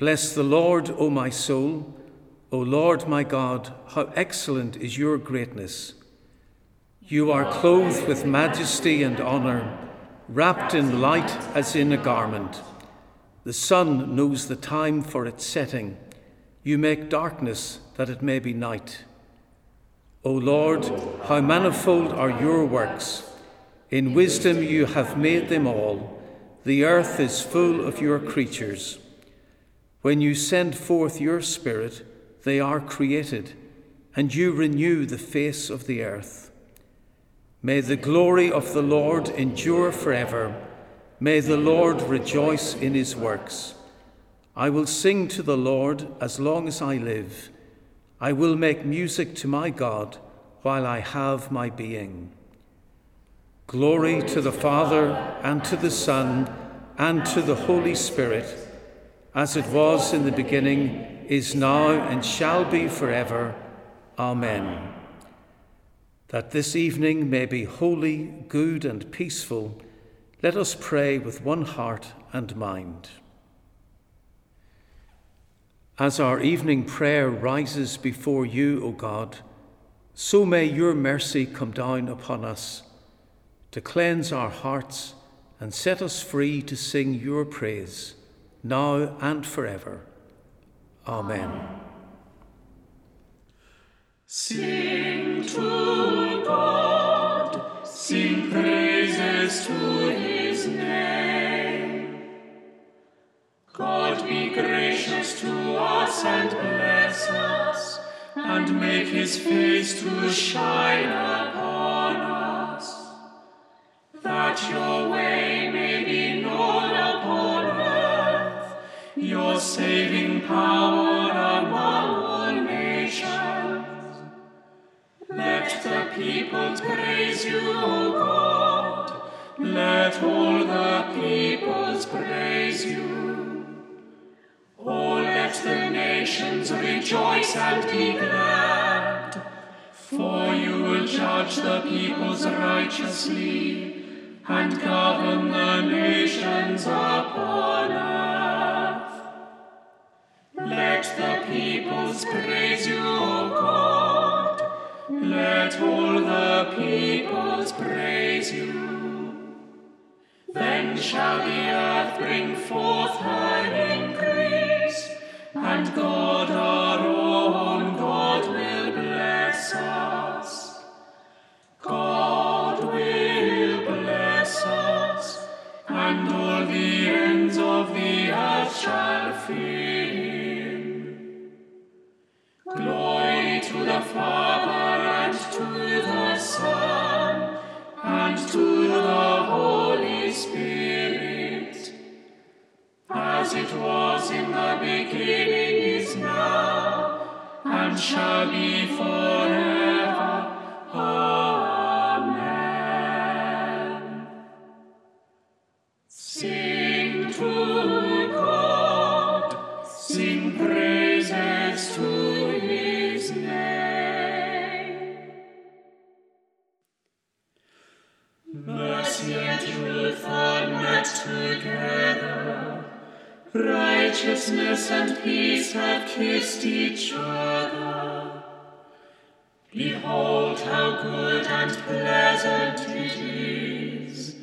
Bless the Lord, O my soul. O Lord my God, how excellent is your greatness. You are clothed with majesty and honour, wrapped in light as in a garment. The sun knows the time for its setting. You make darkness that it may be night. O Lord, how manifold are your works! In wisdom you have made them all. The earth is full of your creatures. When you send forth your Spirit, they are created, and you renew the face of the earth. May the glory of the Lord endure forever. May the Lord rejoice in his works. I will sing to the Lord as long as I live. I will make music to my God while I have my being. Glory to the Father, and to the Son, and to the Holy Spirit, as it was in the beginning, is now, and shall be forever. Amen. That this evening may be holy, good, and peaceful, let us pray with one heart and mind. As our evening prayer rises before you, O God, so may your mercy come down upon us to cleanse our hearts and set us free to sing your praise, now and forever. Amen. Sing to God, sing praises to his name. God be gracious to us and bless us, and make his face to shine upon us, that your way saving power among all nations. Let the people praise you, O God. Let all the peoples praise you. Oh, let the nations rejoice and be glad. For you will judge the peoples righteously and govern the nations upon the peoples praise you, O God. Let all the peoples praise you. Then shall the earth bring forth her increase, and God our shall be forever. Righteousness and peace have kissed each other. Behold how good and pleasant it is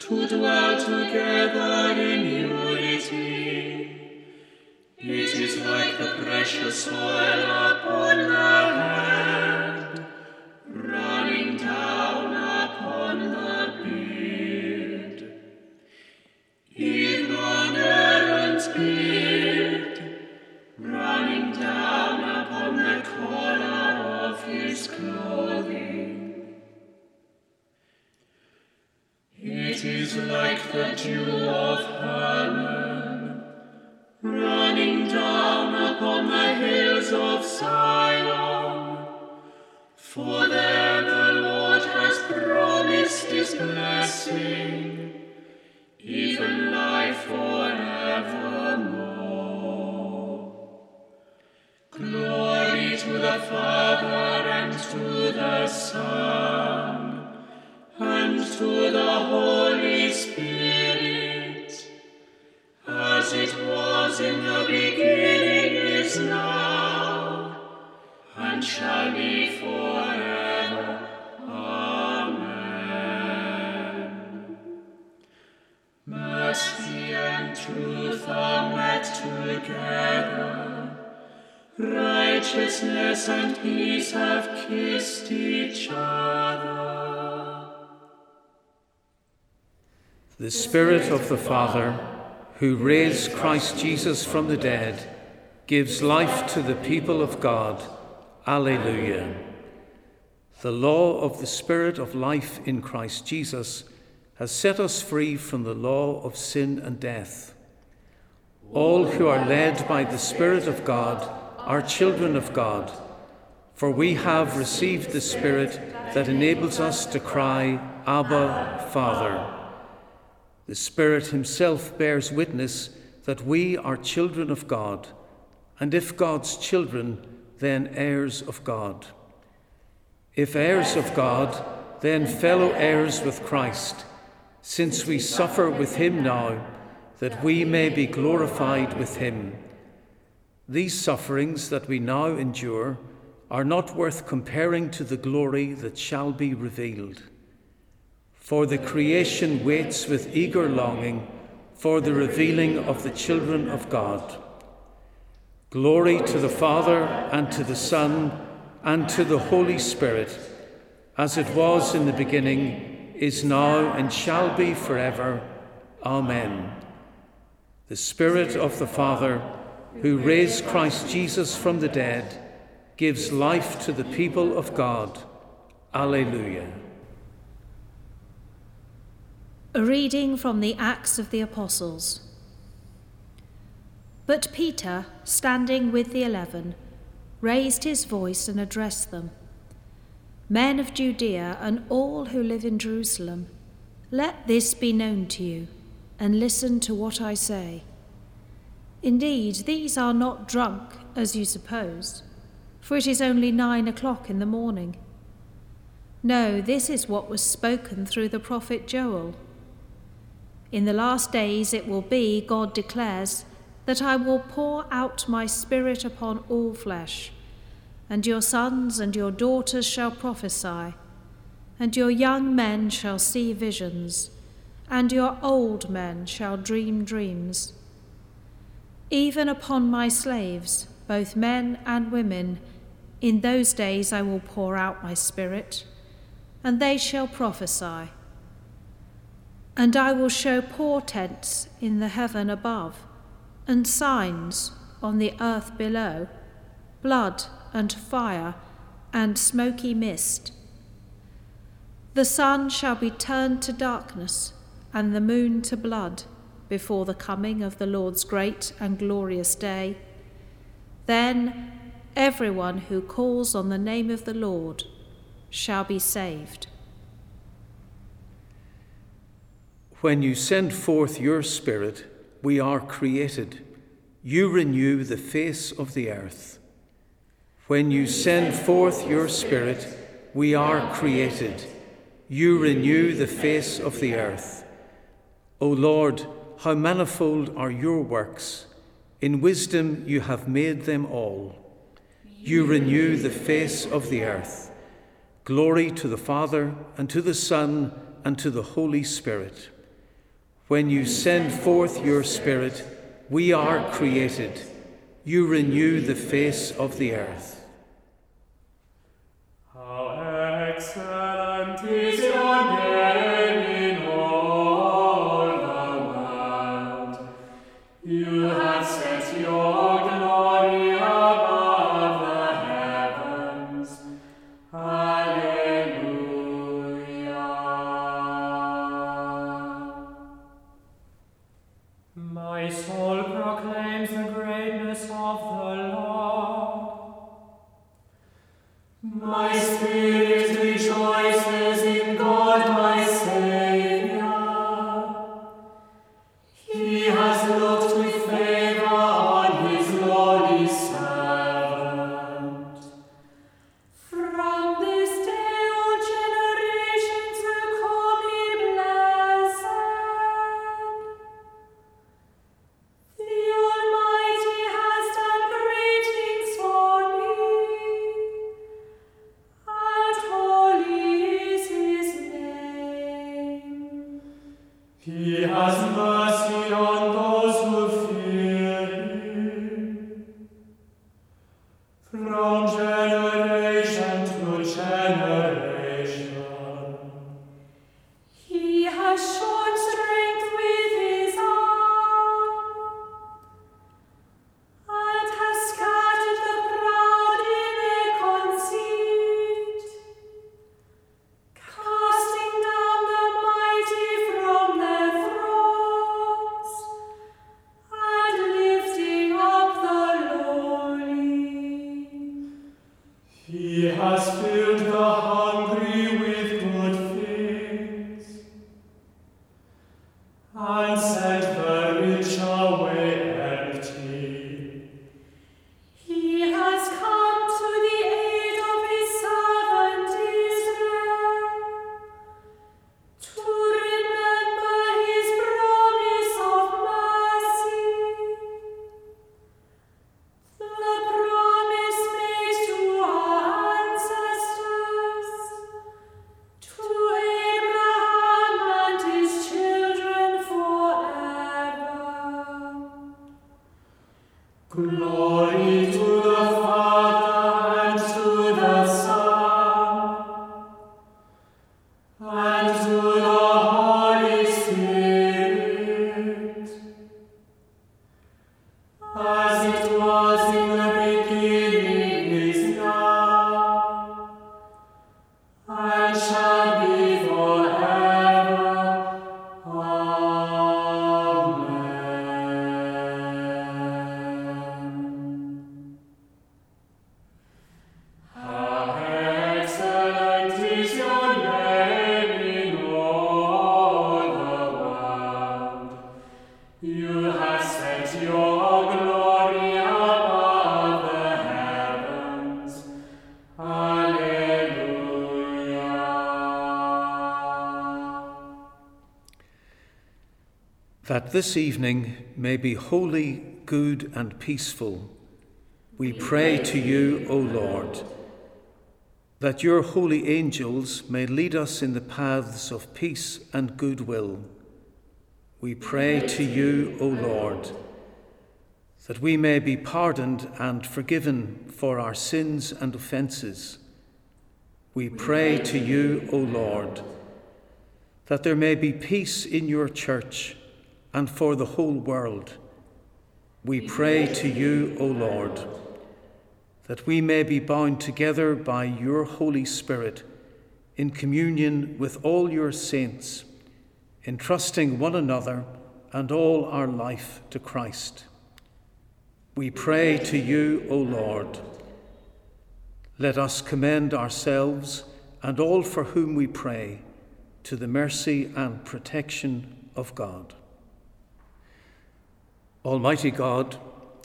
to dwell together in unity. It is like the precious oil it was in the beginning, is now, and shall be forever. Amen. Mercy and truth are met together. Righteousness and peace have kissed each other. The Spirit of the Father, who raised Christ Jesus from the dead, gives life to the people of God. Alleluia. The law of the Spirit of life in Christ Jesus has set us free from the law of sin and death. All who are led by the Spirit of God are children of God, for we have received the Spirit that enables us to cry, Abba, Father. The Spirit Himself bears witness that we are children of God, and if God's children, then heirs of God. If heirs of God, then fellow heirs with Christ, since we suffer with Him now, that we may be glorified with Him. These sufferings that we now endure are not worth comparing to the glory that shall be revealed. For the creation waits with eager longing for the revealing of the children of God. Glory to the Father, and to the Son, and to the Holy Spirit, as it was in the beginning, is now, and shall be forever. Amen. The Spirit of the Father, who raised Christ Jesus from the dead, gives life to the people of God. Alleluia. A reading from the Acts of the Apostles. But Peter, standing with the eleven, raised his voice and addressed them Men of Judea and all who live in Jerusalem, let this be known to you, and listen to what I say. Indeed, these are not drunk, as you suppose, for it is only nine o'clock in the morning. No, this is what was spoken through the prophet Joel. In the last days it will be, God declares, that I will pour out my spirit upon all flesh, and your sons and your daughters shall prophesy, and your young men shall see visions, and your old men shall dream dreams. Even upon my slaves, both men and women, in those days I will pour out my spirit, and they shall prophesy. And I will show portents in the heaven above, and signs on the earth below blood and fire and smoky mist. The sun shall be turned to darkness, and the moon to blood, before the coming of the Lord's great and glorious day. Then everyone who calls on the name of the Lord shall be saved. When you send forth your Spirit, we are created. You renew the face of the earth. When you send forth your Spirit, we are created. You renew the face of the earth. O Lord, how manifold are your works! In wisdom you have made them all. You renew the face of the earth. Glory to the Father, and to the Son, and to the Holy Spirit when you send forth your Spirit, we are created. You renew the face of the earth. My soul proclaims and said very rich Glory to That this evening may be holy, good, and peaceful, we pray to you, O Lord, that your holy angels may lead us in the paths of peace and goodwill. We pray to you, O Lord, that we may be pardoned and forgiven for our sins and offences. We pray to you, O Lord, that there may be peace in your church and for the whole world. We pray to you, O Lord, that we may be bound together by your Holy Spirit in communion with all your saints, entrusting one another and all our life to Christ. We pray to you, O Lord. Let us commend ourselves and all for whom we pray to the mercy and protection of God. Almighty God,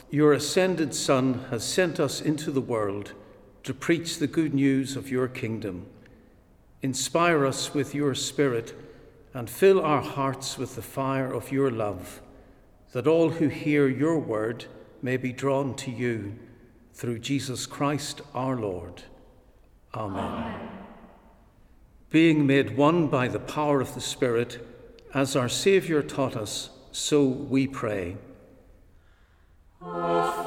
your ascended Son has sent us into the world to preach the good news of your kingdom. Inspire us with your Spirit and fill our hearts with the fire of your love, that all who hear your word may be drawn to you through Jesus Christ our Lord. Amen. Being made one by the power of the Spirit, as our Saviour taught us, so we pray. Our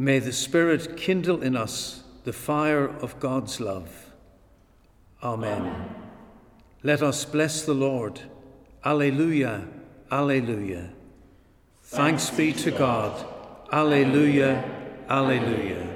May the Spirit kindle in us the fire of God's love. Amen. Let us bless the Lord. Alleluia, Alleluia. Thanks be to God. Alleluia, Alleluia.